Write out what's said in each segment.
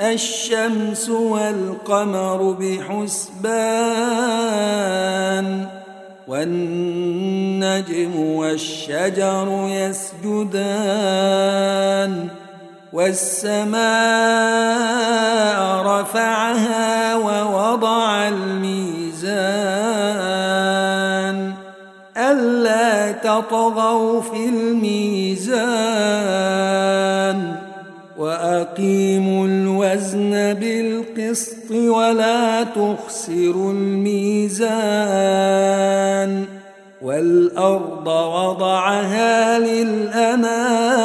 الشمس والقمر بحسبان والنجم والشجر يسجدان والسماء رفعها ووضع الميزان ألا تطغوا في الميزان وأقيموا الوزن بالقسط ولا تخسروا الميزان والأرض وضعها للأنام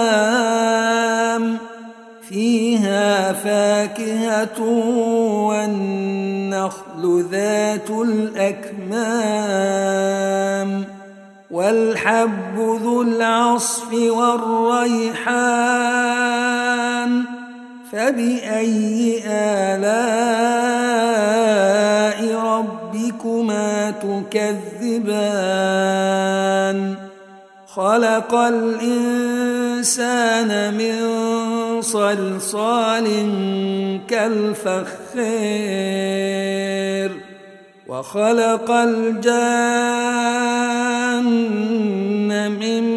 فيها فاكهة والنخل ذات الأكمام والحب ذو العصف والريحان فبأي آلاء ربكما تكذبان؟ خلق الإنسان من صلصال كالفخير وخلق الجان من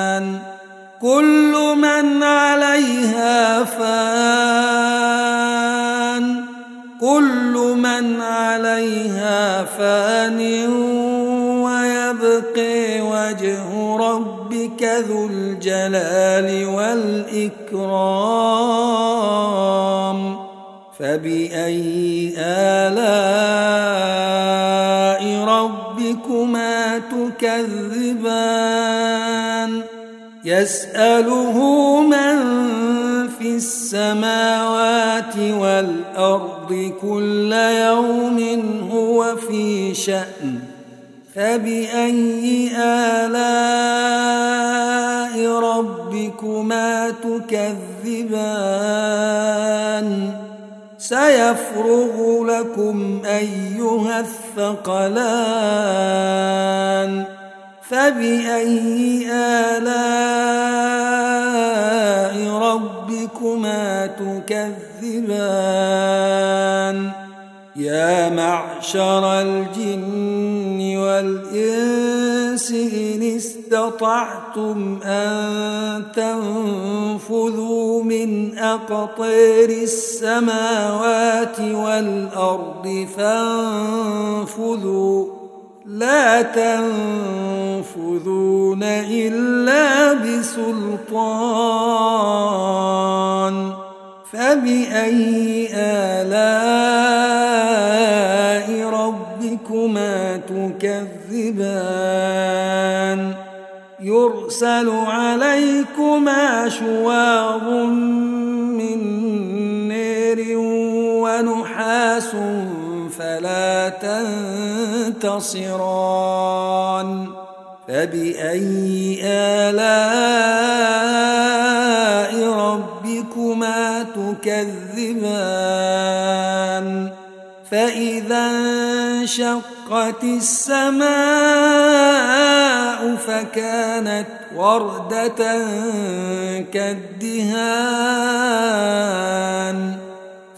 كل من عليها فان. كل من عليها فان ويبقي وجه ربك ذو الجلال والإكرام. فبأي آلاء ربكما تكذبان؟ يسأله من في السماوات والأرض كل يوم هو في شأن فبأي آلاء ربكما تكذبان؟ سيفرغ لكم أيها الثقلان. فبأي آلاء ربكما تكذبان؟ يا معشر الجن والإنس إن استطعتم أن تنفذوا من أقطير السماوات والأرض فانفذوا لا تنفذون إلا بسلطان. فبأي آلاء ربكما تكذبان؟ يرسل عليكما شواظ من نير ونحاس تنتصران. فبأي آلاء ربكما تكذبان؟ فإذا انشقت السماء فكانت وردة كالدهان.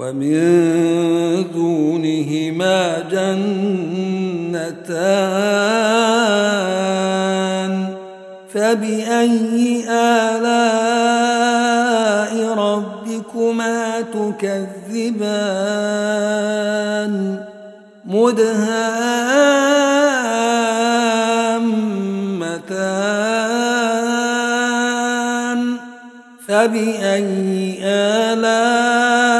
ومن دونهما جنتان فبأي آلاء ربكما تكذبان مدهامتان فبأي آلاء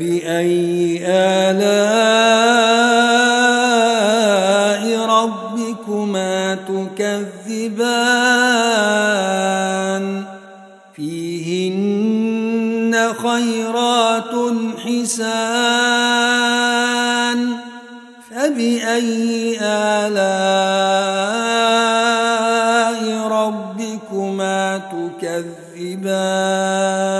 فبأي آلاء ربكما تكذبان؟ فيهن خيرات حسان. فبأي آلاء ربكما تكذبان؟